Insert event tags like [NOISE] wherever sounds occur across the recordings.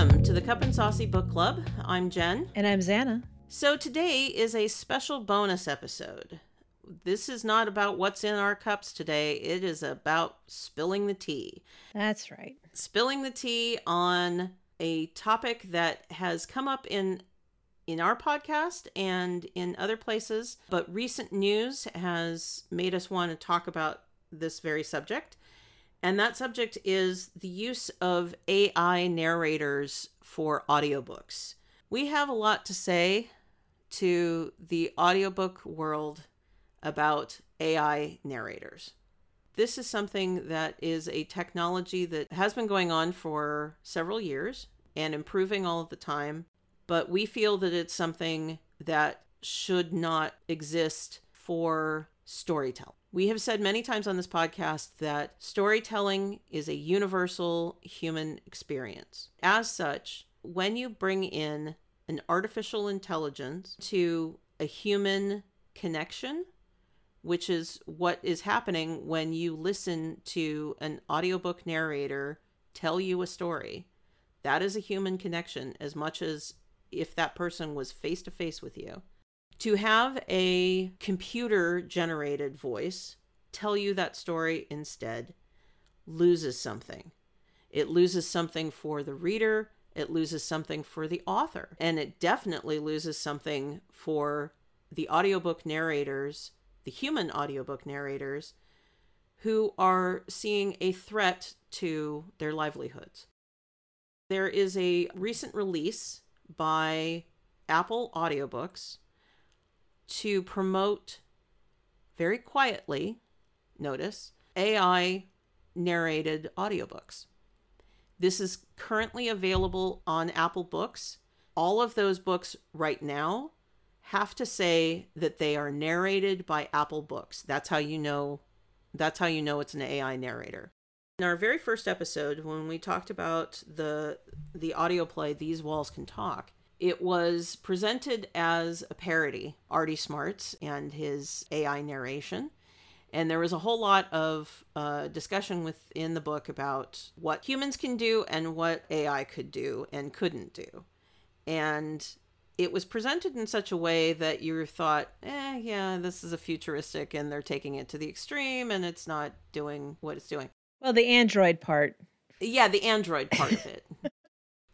Welcome to the Cup and Saucy Book Club. I'm Jen. And I'm Xana. So today is a special bonus episode. This is not about what's in our cups today, it is about spilling the tea. That's right. Spilling the tea on a topic that has come up in in our podcast and in other places, but recent news has made us want to talk about this very subject. And that subject is the use of AI narrators for audiobooks. We have a lot to say to the audiobook world about AI narrators. This is something that is a technology that has been going on for several years and improving all of the time, but we feel that it's something that should not exist for storytelling. We have said many times on this podcast that storytelling is a universal human experience. As such, when you bring in an artificial intelligence to a human connection, which is what is happening when you listen to an audiobook narrator tell you a story, that is a human connection as much as if that person was face to face with you to have a computer generated voice tell you that story instead loses something. It loses something for the reader, it loses something for the author, and it definitely loses something for the audiobook narrators, the human audiobook narrators, who are seeing a threat to their livelihoods. There is a recent release by Apple Audiobooks to promote very quietly, notice, AI narrated audiobooks. This is currently available on Apple Books. All of those books right now have to say that they are narrated by Apple Books. That's how you know that's how you know it's an AI narrator. In our very first episode when we talked about the the audio play These Walls Can Talk, it was presented as a parody, Artie Smarts and his AI narration. And there was a whole lot of uh, discussion within the book about what humans can do and what AI could do and couldn't do. And it was presented in such a way that you thought, eh, yeah, this is a futuristic and they're taking it to the extreme and it's not doing what it's doing. Well, the Android part. Yeah, the Android part of it. [LAUGHS]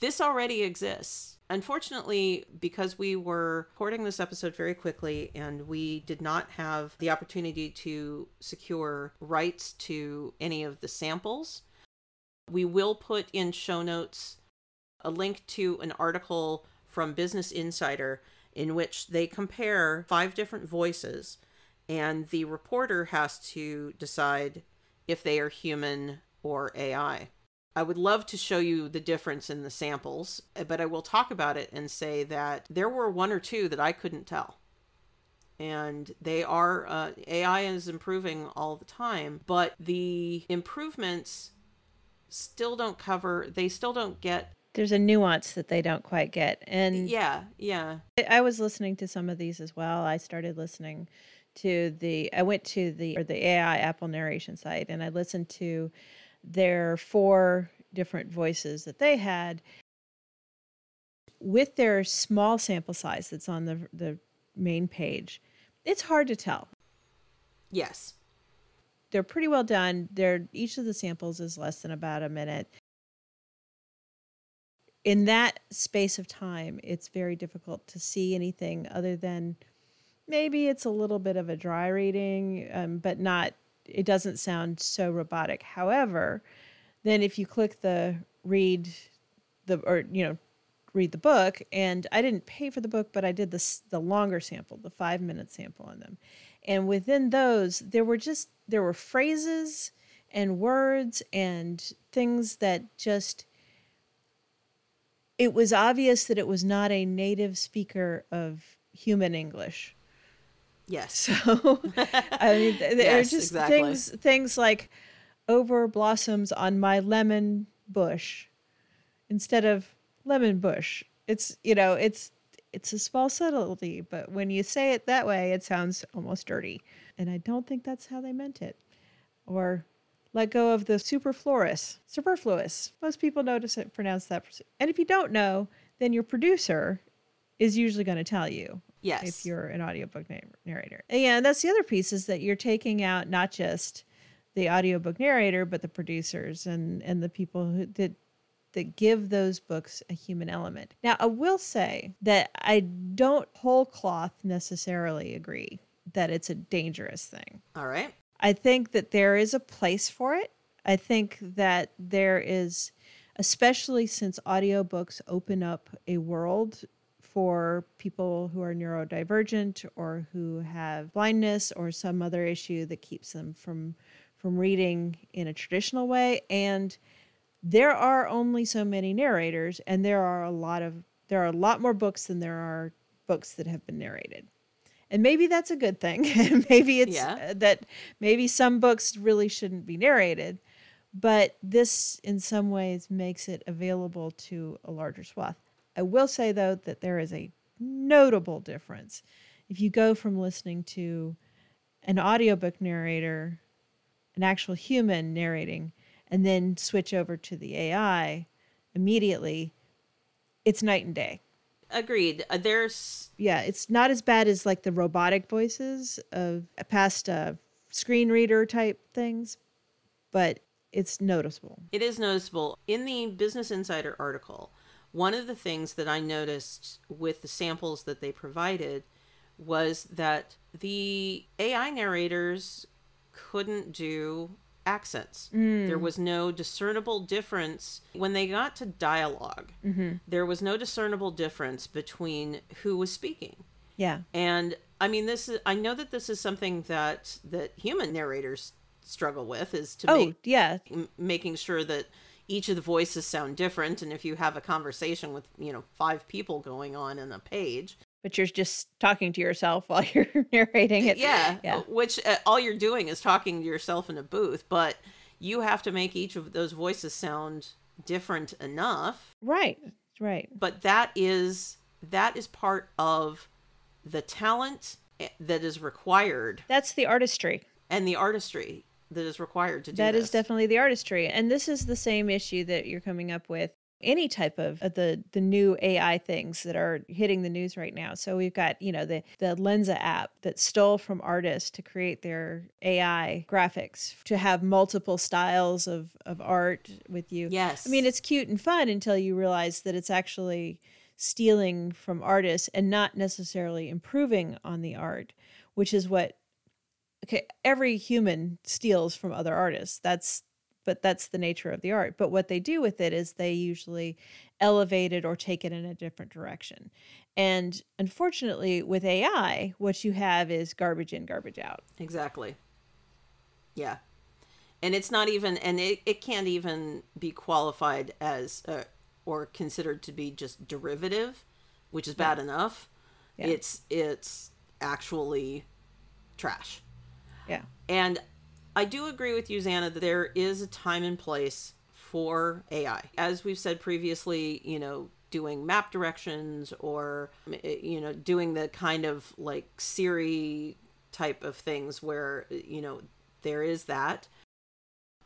this already exists Unfortunately, because we were recording this episode very quickly and we did not have the opportunity to secure rights to any of the samples, we will put in show notes a link to an article from Business Insider in which they compare five different voices and the reporter has to decide if they are human or AI. I would love to show you the difference in the samples, but I will talk about it and say that there were one or two that I couldn't tell. And they are, uh, AI is improving all the time, but the improvements still don't cover, they still don't get. There's a nuance that they don't quite get. And yeah, yeah. I was listening to some of these as well. I started listening to the, I went to the, or the AI Apple narration site and I listened to their four different voices that they had with their small sample size that's on the the main page it's hard to tell. Yes. They're pretty well done. They're each of the samples is less than about a minute. In that space of time it's very difficult to see anything other than maybe it's a little bit of a dry reading um, but not it doesn't sound so robotic. However, then if you click the read the or you know read the book and I didn't pay for the book but I did the the longer sample, the 5 minute sample on them. And within those there were just there were phrases and words and things that just it was obvious that it was not a native speaker of human English. Yes. [LAUGHS] So I mean, there yes, are just exactly. things things like over blossoms on my lemon bush instead of lemon bush. It's you know it's it's a small subtlety, but when you say it that way, it sounds almost dirty, and I don't think that's how they meant it. Or let go of the superfluous. Superfluous. Most people notice it, pronounce that. And if you don't know, then your producer is usually going to tell you. Yes. If you're an audiobook narrator. Yeah, and that's the other piece is that you're taking out not just the audiobook narrator, but the producers and, and the people who, that that give those books a human element. Now, I will say that I don't whole cloth necessarily agree that it's a dangerous thing. All right. I think that there is a place for it. I think that there is, especially since audiobooks open up a world for people who are neurodivergent or who have blindness or some other issue that keeps them from from reading in a traditional way. And there are only so many narrators and there are a lot of there are a lot more books than there are books that have been narrated. And maybe that's a good thing. [LAUGHS] Maybe it's yeah. uh, that maybe some books really shouldn't be narrated but this in some ways makes it available to a larger swath i will say though that there is a notable difference if you go from listening to an audiobook narrator an actual human narrating and then switch over to the ai immediately it's night and day Agreed. Uh, there's yeah, it's not as bad as like the robotic voices of past uh, screen reader type things, but it's noticeable. It is noticeable. In the Business Insider article, one of the things that I noticed with the samples that they provided was that the AI narrators couldn't do accents. Mm. There was no discernible difference when they got to dialog mm-hmm. There was no discernible difference between who was speaking. Yeah. And I mean this is I know that this is something that that human narrators struggle with is to oh, make yeah. M- making sure that each of the voices sound different and if you have a conversation with, you know, five people going on in a page, but you're just talking to yourself [LAUGHS] while you're narrating it. Yeah, yeah. Which uh, all you're doing is talking to yourself in a booth, but you have to make each of those voices sound different enough. Right. Right. But that is that is part of the talent eh, that is required. That's the artistry. And the artistry that is required to do That this. is definitely the artistry. And this is the same issue that you're coming up with any type of, the the new AI things that are hitting the news right now. So we've got you know the the Lensa app that stole from artists to create their AI graphics to have multiple styles of of art with you. Yes, I mean it's cute and fun until you realize that it's actually stealing from artists and not necessarily improving on the art, which is what okay every human steals from other artists. That's but that's the nature of the art. But what they do with it is they usually elevate it or take it in a different direction. And unfortunately, with AI, what you have is garbage in, garbage out. Exactly. Yeah. And it's not even, and it, it can't even be qualified as uh, or considered to be just derivative, which is bad yeah. enough. Yeah. It's, it's actually trash. Yeah. And I do agree with you, Xana, that there is a time and place for AI. As we've said previously, you know, doing map directions or, you know, doing the kind of like Siri type of things where, you know, there is that.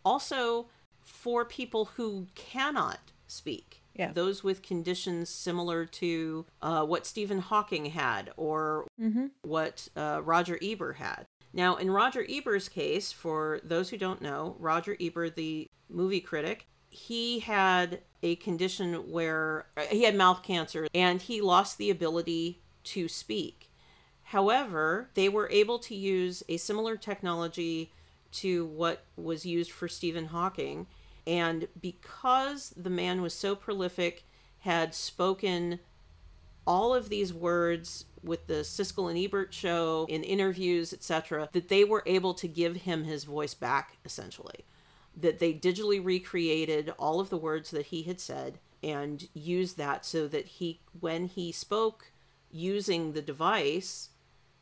Also, for people who cannot speak, yeah. those with conditions similar to uh, what Stephen Hawking had or mm-hmm. what uh, Roger Ebert had. Now, in Roger Ebert's case, for those who don't know, Roger Ebert, the movie critic, he had a condition where uh, he had mouth cancer and he lost the ability to speak. However, they were able to use a similar technology to what was used for Stephen Hawking. And because the man was so prolific, had spoken all of these words with the Siskel and Ebert show, in interviews, etc., that they were able to give him his voice back, essentially. That they digitally recreated all of the words that he had said and used that so that he, when he spoke using the device,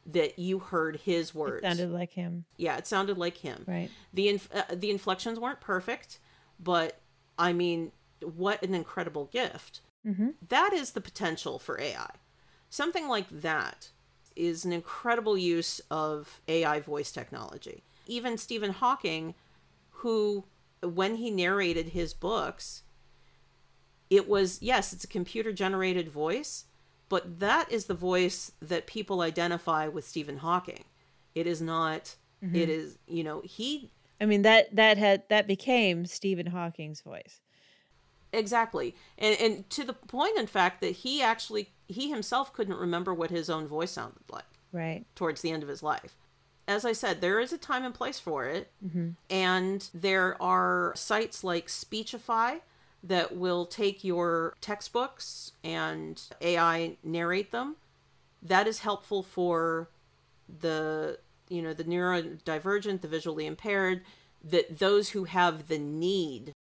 that you heard his words. It sounded like him. Yeah, it sounded like him. Right. The inf- uh, the inflections weren't perfect, but I mean, what an incredible gift. Mm-hmm. That is the potential for AI. Something like that is an incredible use of AI voice technology. Even Stephen Hawking, who when he narrated his books it was yes it's a computer generated voice but that is the voice that people identify with stephen hawking it is not it is you know he I mean that that had that became Stephen Hawking's voice. exactly and and to the point in fact that he actually he himself couldn't remember what his own voice sounded like Right. towards the end of his life. As I said, there is a time and place for it. Mm-hmm. And there are sites like Speechify that will take your textbooks and AI narrate them. That is helpful for the you know the neurodivergent, the visually impaired, that those who have the need,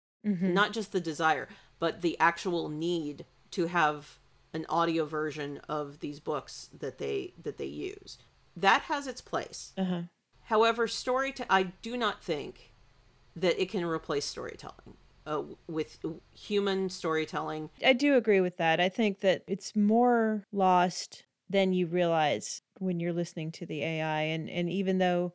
not just the desire, but the actual need to have an audio version of these books that they that they use. That has its place. Uh-huh. However, story I do not think that it can replace storytelling uh, with human storytelling. I do agree with that. I think that it's more lost than you realize when you're listening to the AI and and even though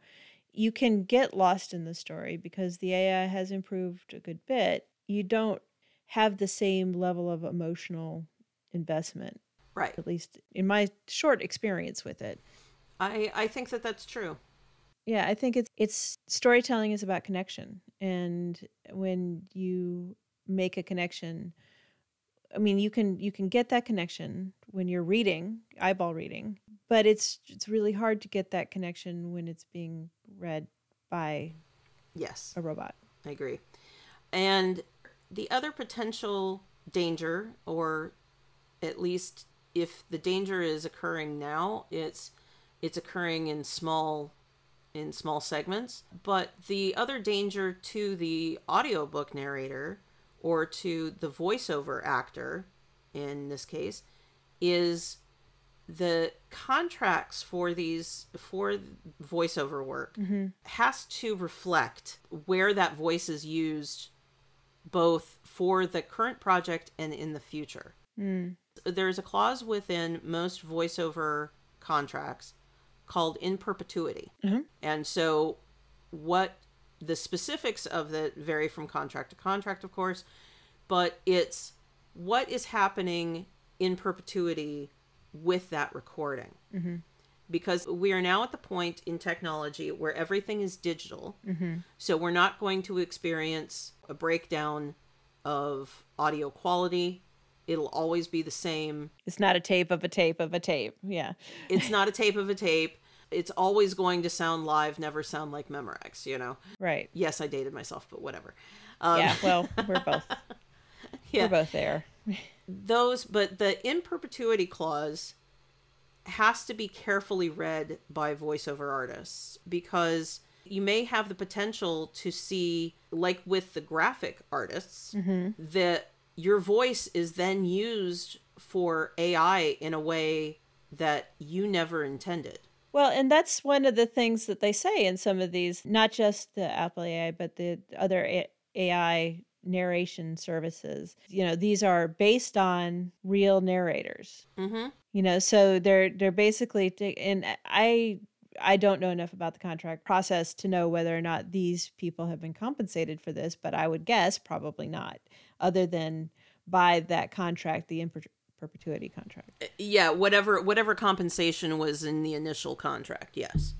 you can get lost in the story because the AI has improved a good bit, you don't have the same level of emotional investment Right. at least in my short experience with it. I I think that that's true. Yeah, I think it's it's storytelling is about connection, and when you make a connection, I mean, you can you can get that connection when you're reading, eyeball reading, but it's it's really hard to get that connection when it's being read by Yes. a robot. I agree. And the other potential danger, or at least if the danger is occurring now, it's it's occurring in small in small segments. But the other danger to the audiobook narrator or to the voiceover actor in this case is the contracts for these for voiceover work mm-hmm. has to reflect where that voice is used both for the current project and in the future. Mm. There's a clause within most voiceover contracts called in perpetuity. Mm-hmm. And so what the specifics of that vary from contract to contract, of course, but it's what is happening in perpetuity with that recording. Mm-hmm. Because we are now at the point in technology where everything is digital. Mm-hmm. So we're not going to experience a breakdown of audio quality. It'll always be the same. It's not a tape of a tape of a tape. Yeah. It's not a tape of a tape. It's always going to sound live, never sound like Memorex, you know? Right. Yes, I dated myself, but whatever. Um, Yeah. Well, we're [LAUGHS] both yeah. we're both there. [LAUGHS] those but the in perpetuity clause has to be carefully read by voiceover artists because you may have the potential to see like with the graphic artists that your voice is then used for AI in a way that you never intended. Well, and that's one of the things that they say in some of these, not just the Apple AI, but the other AI narration services. You know, these are based on real narrators. Mm-hmm. You know, so they're they're basically t- and I I don't know enough about the contract process to know whether or not these people have been compensated for this, but I would guess probably not, other than by that contract, the perpetuity contract. Uh, yeah, whatever whatever compensation was in the initial contract. Yes.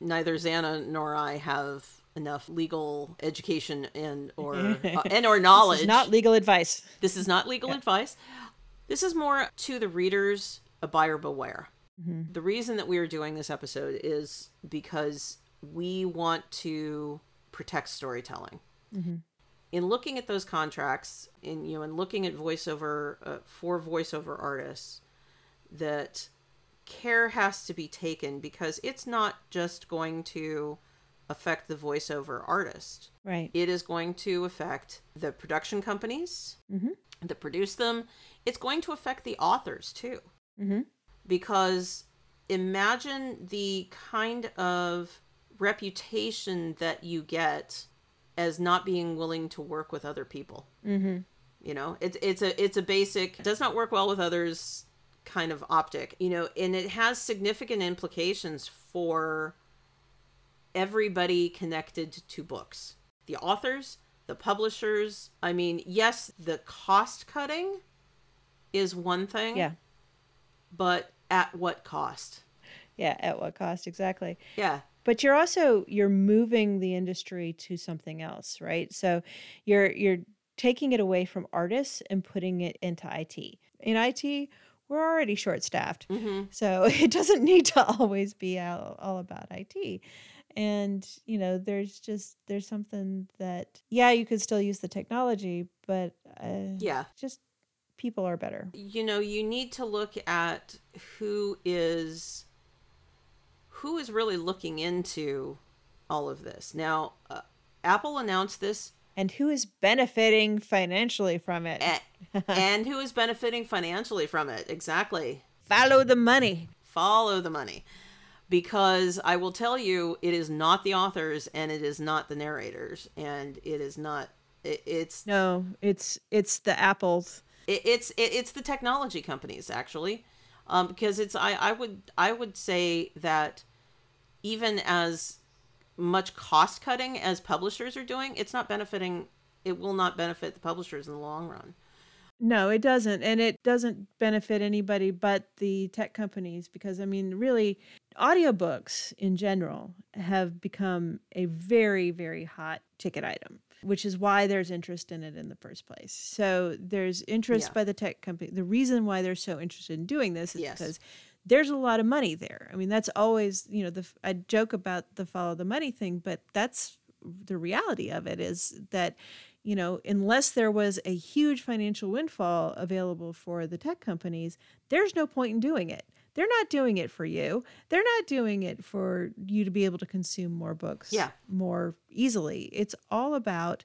Neither Xana nor I have enough legal education and or [LAUGHS] uh, and or knowledge. This is not legal advice. This is not legal advice. This is more to the readers, a buyer beware. Mm-hmm. The reason that we are doing this episode is because we want to protect storytelling. Mm-hmm. In looking at those contracts, and you know, in looking at voiceover uh, for voiceover artists, that care has to be taken because it's not just going to affect the voiceover artist Right. it is going to affect the production companies that produce them. It's going to affect the authors too. Mhm. Because imagine the kind of reputation that you get as not being willing to work with other people. Mm-hmm. You know, it's it's a it's a basic does not work well with others kind of optic. You know, and it has significant implications for everybody connected to books the authors, the publishers. I mean, yes, the cost cutting is one thing. Yeah. But at what cost? Yeah, at what cost exactly? Yeah. But you're also you're moving the industry to something else, right? So you're you're taking it away from artists and putting it into IT. In IT, we're already short staffed. hmm So [LAUGHS] it doesn't need to always be all, all about IT. And, you know, there's just, there's something that, yeah, you could still use the technology, but uh, Yeah. just people are better. You know, you need to look at who is who is really looking into all of this. Now, uh, Apple announced this And who is benefiting financially from it? a- [LAUGHS] and who is benefiting financially from it. Exactly. Follow the money. Follow the money. Because I will tell you, it is not the authors and it is not the narrators and it is not it, it's No, it's it's the apples. it, it's it, it's the technology companies actually um, because it's I, I would i would say that even as much cost cutting as publishers are doing it's not benefiting it will not benefit the publishers in the long run No, it doesn't. And it doesn't benefit anybody but the tech companies because, I mean, really, audiobooks in general have become a very, very hot ticket item, which is why there's interest in it in the first place. So there's interest Yeah. by the tech company. The reason why they're so interested in doing this is Yes. because there's a lot of money there. I mean, that's always, you know, the I joke about the follow the money thing, but that's the reality of it is that you know, unless there was a huge financial windfall available for the tech companies, there's no point in doing it. They're not doing it for you. They're not doing it for you to be able to consume more books Yeah. more easily. It's all about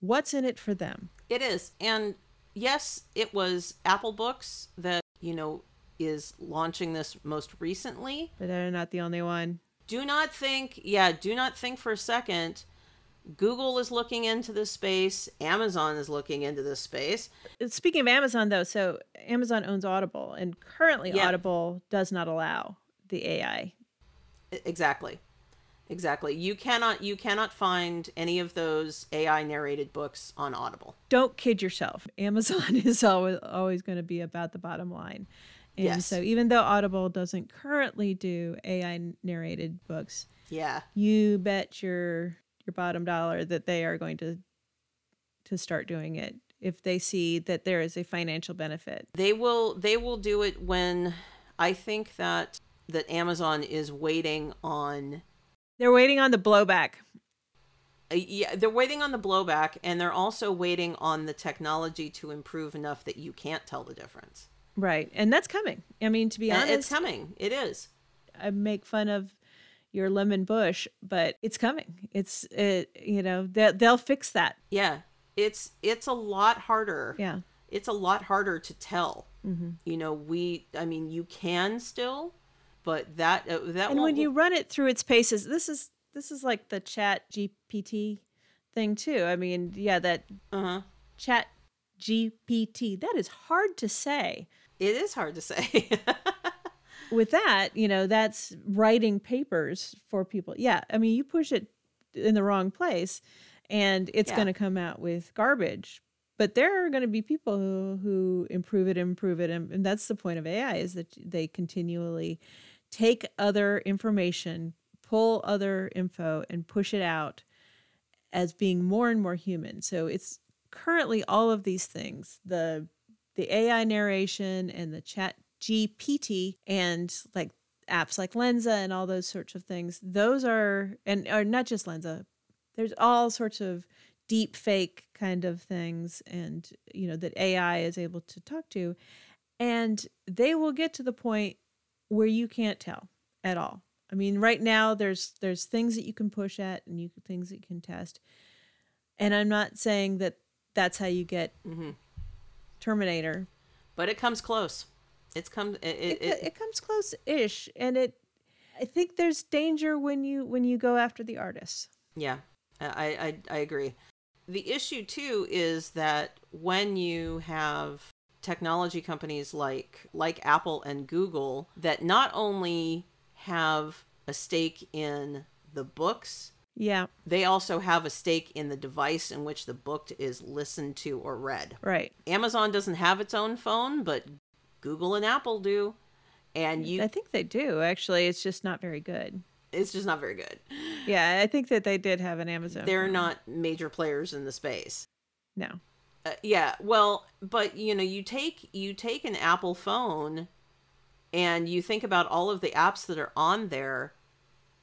what's in it for them. it is and yes it was apple books that you know is launching this most recently But they're not the only one. do not think yeah do not think for a second google is looking into this space amazon is looking into this space Speaking of Amazon, though, so Amazon owns Audible, and currently Yeah. Audible does not allow the AI. Exactly exactly you cannot you cannot find any of those ai narrated books on audible don't kid yourself. [LAUGHS] Amazon [LAUGHS] is always always going to be about the bottom line. And Yes. so even though Audible doesn't currently do AI narrated books, yeah you bet your your bottom dollar that they are going to to start doing it if they see that there is a financial benefit. they will they will do it when i think that that amazon is waiting on They're waiting on the blowback. Uh, yeah, they're waiting on the blowback, and they're also waiting on the technology to improve enough that you can't tell the difference. Right. And that's coming. I mean, to be honest, it's coming. It is. I make fun of your lemon bush, but it's coming. It's it, you know, they they'll fix that. Yeah, it's it's a lot harder. Yeah. It's a lot harder to tell. Mhm. You know, we. I mean, you can still, but that uh, that and when you run it through its paces this is this is like the chat gpt thing too i mean yeah that uh huh. chat gpt that is hard to say It is hard to say. [LAUGHS] with that you know that's writing papers for people. Yeah i mean you push it in the wrong place and it's Yeah. going to come out with garbage. But there are going to be people who, who improve it improve it and, and that's the point of ai is that they continually take other information pull other info and push it out as being more and more human. So it's currently all of these things the the ai narration and the chat gpt and like apps like Lensa and all those sorts of things. Those are and are not just Lensa there's all sorts of deep fake kind of things and you know that ai is able to talk to. And they will get to the point where you can't tell at all. I mean right now there's there's things that you can push at and you things that you can test. And i'm not saying that that's how you get hmm terminator. But it comes close. It's come. It, it, it, it, it comes close ish and it i think there's danger when you when you go after the artists Yeah, I, I I agree. The issue too is that when you have technology companies like like Apple and Google that not only have a stake in the books Yeah. They also have a stake in the device in which the book is listened to or read. Right. Amazon doesn't have its own phone, but Google and Apple do. And you I think they do. Actually, it's just not very good. it's just not very good. Yeah, I think that they did have an Amazon. They're phone. not major players in the space. No. Uh, yeah, well, but you know, you take you take an Apple phone and you think about all of the apps that are on there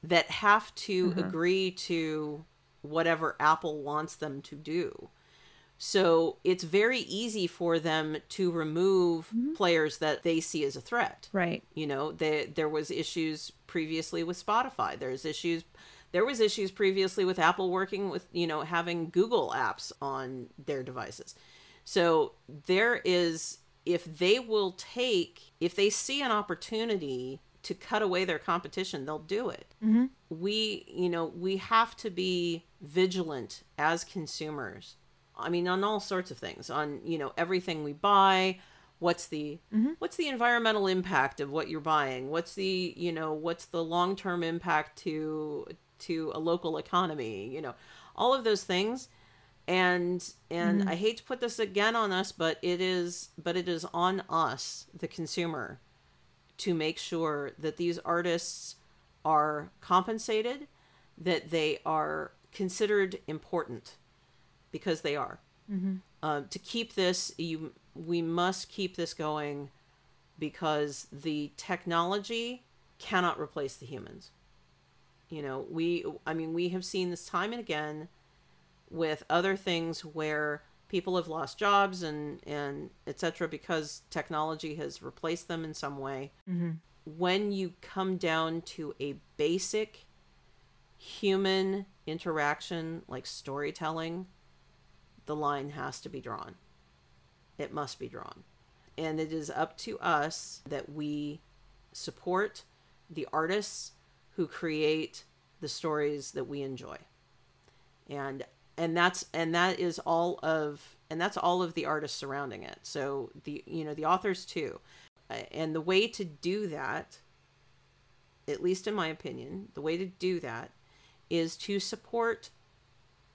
that have to agree to whatever Apple wants them to do. So it's very easy for them to remove players that they see as a threat. Right. You know, there there was issues previously with Spotify. There's issues there was issues previously with Apple working with, you know, having Google apps on their devices. So there is if they will take if they see an opportunity to cut away their competition, they'll do it. Mhm. We, you know, we have to be vigilant as consumers. I mean, on all sorts of things, on you know everything we buy. What's the mm-hmm. what's the environmental impact of what you're buying? What's the you know what's the long term impact to to a local economy? You know, all of those things. And and mm-hmm. I hate to put this again on us, but it is but it is on us, the consumer, to make sure that these artists are compensated, that they are considered important, because they are. Um, to keep this, you we must keep this going, because the technology cannot replace the humans. You know, we I mean we have seen this time and again with other things where people have lost jobs and and etc because technology has replaced them in some way when you come down to a basic human interaction like storytelling the line has to be drawn. It must be drawn. And it is up to us that we support the artists who create the stories that we enjoy. And and that's and that is all of and that's all of the artists surrounding it. So the you know the authors too. Uh, and the way to do that at least in my opinion the way to do that is to support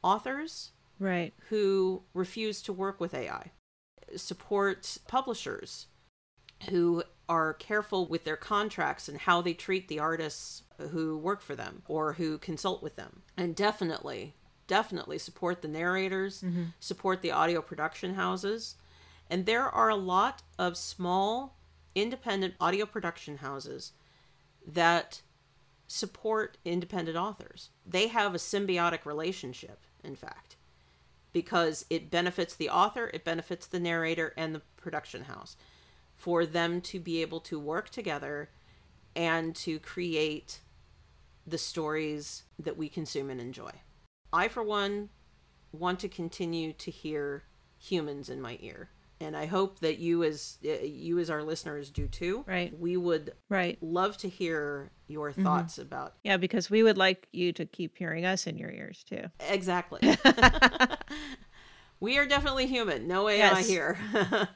authors Right. who refuse to work with ai support publishers who are careful with their contracts and how they treat the artists who work for them or who consult with them. And definitely, definitely support the narrators, mm-hmm. support the audio production houses. And there are a lot of small independent audio production houses that support independent authors. They have a symbiotic relationship, in fact because it benefits the author, it benefits the narrator and the production house for them to be able to work together and to create the stories that we consume and enjoy. I, for one, want to continue to hear humans in my ear. And I hope that you as uh, you as our listeners do too. Right. We would Right. love to hear your thoughts about Yeah, because we would like you to keep hearing us in your ears too. Exactly. [LAUGHS] we are definitely human. No AI Yes. here. [LAUGHS]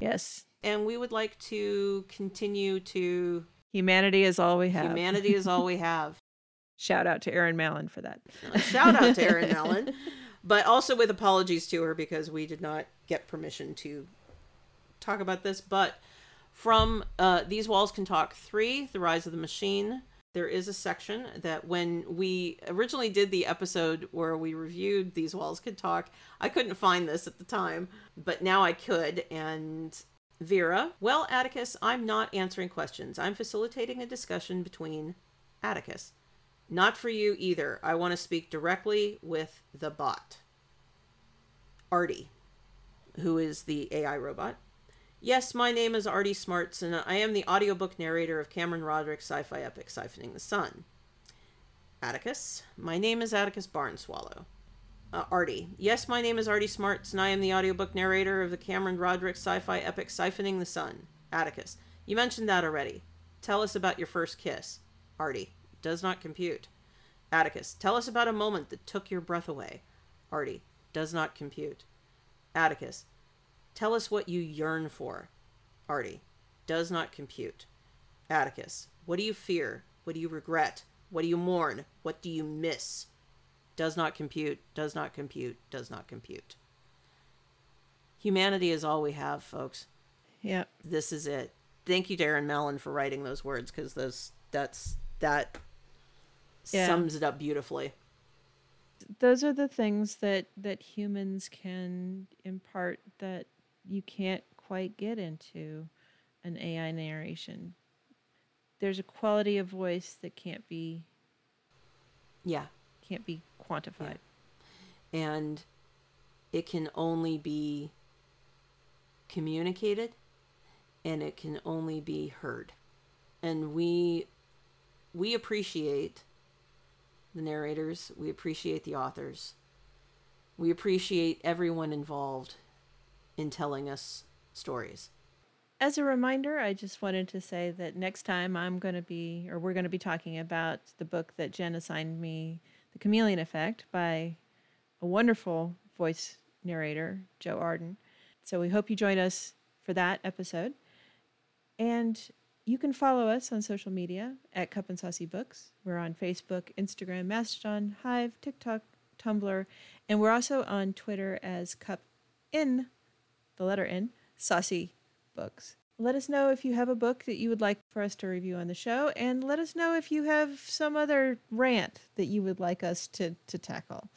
Yes. and we would like to continue to Humanity is all we have. humanity is all we have. [LAUGHS] Shout out to Erin Mallon for that. Shout out to Erin [LAUGHS] Mallon, but also with apologies to her because we did not get permission to talk about this. But from uh, These Walls Can Talk 3, The Rise of the Machine, there is a section that when we originally did the episode where we reviewed These Walls Could Talk, I couldn't find this at the time, but now I could. And Vera, well, Atticus, I'm not answering questions. I'm facilitating a discussion between Atticus. Not for you either. I want to speak directly with the bot. Artie, who is the AI robot. Yes, my name is Artie Smarts, and I am the audiobook narrator of Cameron Roderick's sci fi epic Siphoning the Sun. Atticus, my name is Atticus Barnswallow. Uh, Artie, yes, my name is Artie Smarts, and I am the audiobook narrator of the Cameron Roderick sci fi epic Siphoning the Sun. Atticus, you mentioned that already. Tell us about your first kiss. Artie, does not compute. Atticus, tell us about a moment that took your breath away. Artie, does not compute. Atticus, tell us what you yearn for. Artie, does not compute. Atticus, what do you fear? What do you regret? What do you mourn? What do you miss? Does not compute, does not compute, does not compute. Humanity is all we have, folks. Yep. This is it. Thank you, Erin Mallon, for writing those words because those that's that Yeah. sums it up beautifully. Those are the things that that humans can impart that you can't quite get into an AI narration. There's a quality of voice that can't be Yeah. can't be quantified. and it can only be communicated and it can only be heard and we we appreciate the narrators we appreciate the authors we appreciate everyone involved in telling us stories As a reminder, I just wanted to say that next time I'm going to be, or we're going to be talking about the book that Jen assigned me, The Chameleon Effect, by a wonderful voice narrator, Joe Arden. So we hope you join us for that episode. And you can follow us on social media at Cup and Saucy Books. We're on Facebook, Instagram, Mastodon, Hive, TikTok, Tumblr, and we're also on Twitter as Cup in the letter N, Saucy Books. Let us know if you have a book that you would like for us to review on the show, and let us know if you have some other rant that you would like us to, to tackle.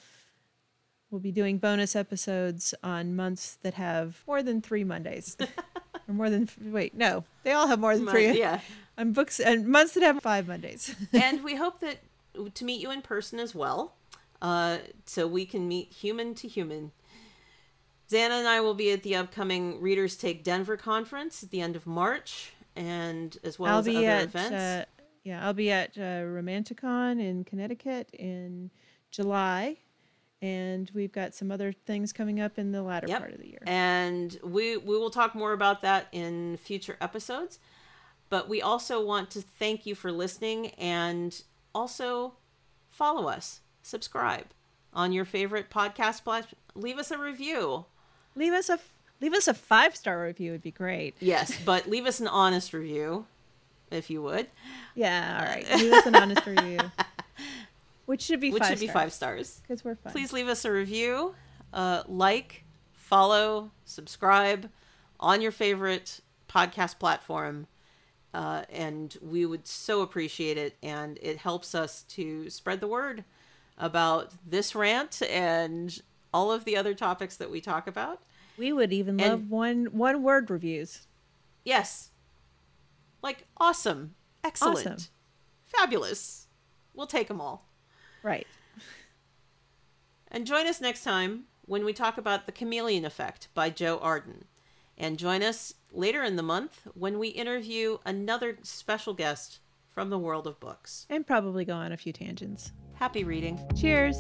We'll be doing bonus episodes on months that have more than three Mondays. [LAUGHS] or more than, wait, no, they all have more than three. yeah [LAUGHS] On books and months that have five Mondays. [LAUGHS] and we hope that to meet you in person as well uh, so we can meet human to human Xana and I will be at the upcoming Readers Take Denver conference at the end of March, and as well I'll as be other at events. Uh, yeah, I'll be at uh, Romanticon in Connecticut in July, and we've got some other things coming up in the latter Yep. part of the year. and we we will talk more about that in future episodes. But we also want to thank you for listening, and also follow us, subscribe on your favorite podcast platform. Leave us a review. Leave us a leave us a five star review would be great. Yes, but leave us an honest review, if you would, Yeah, all right. [LAUGHS] Leave us an honest review, which should be which five should be five stars. because we're fun. Please leave us a review, uh, like, follow, subscribe on your favorite podcast platform. Uh, and we would so appreciate it. And it helps us to spread the word about this rant and all of the other topics that we talk about. We would even And- love one one word reviews. Yes. Like, awesome, excellent, Awesome. fabulous. We'll take them all. Right. And join us next time when we talk about The Chameleon Effect by Joe Arden. And join us later in the month when we interview another special guest from the world of books. And probably go on a few tangents. Happy reading. Cheers.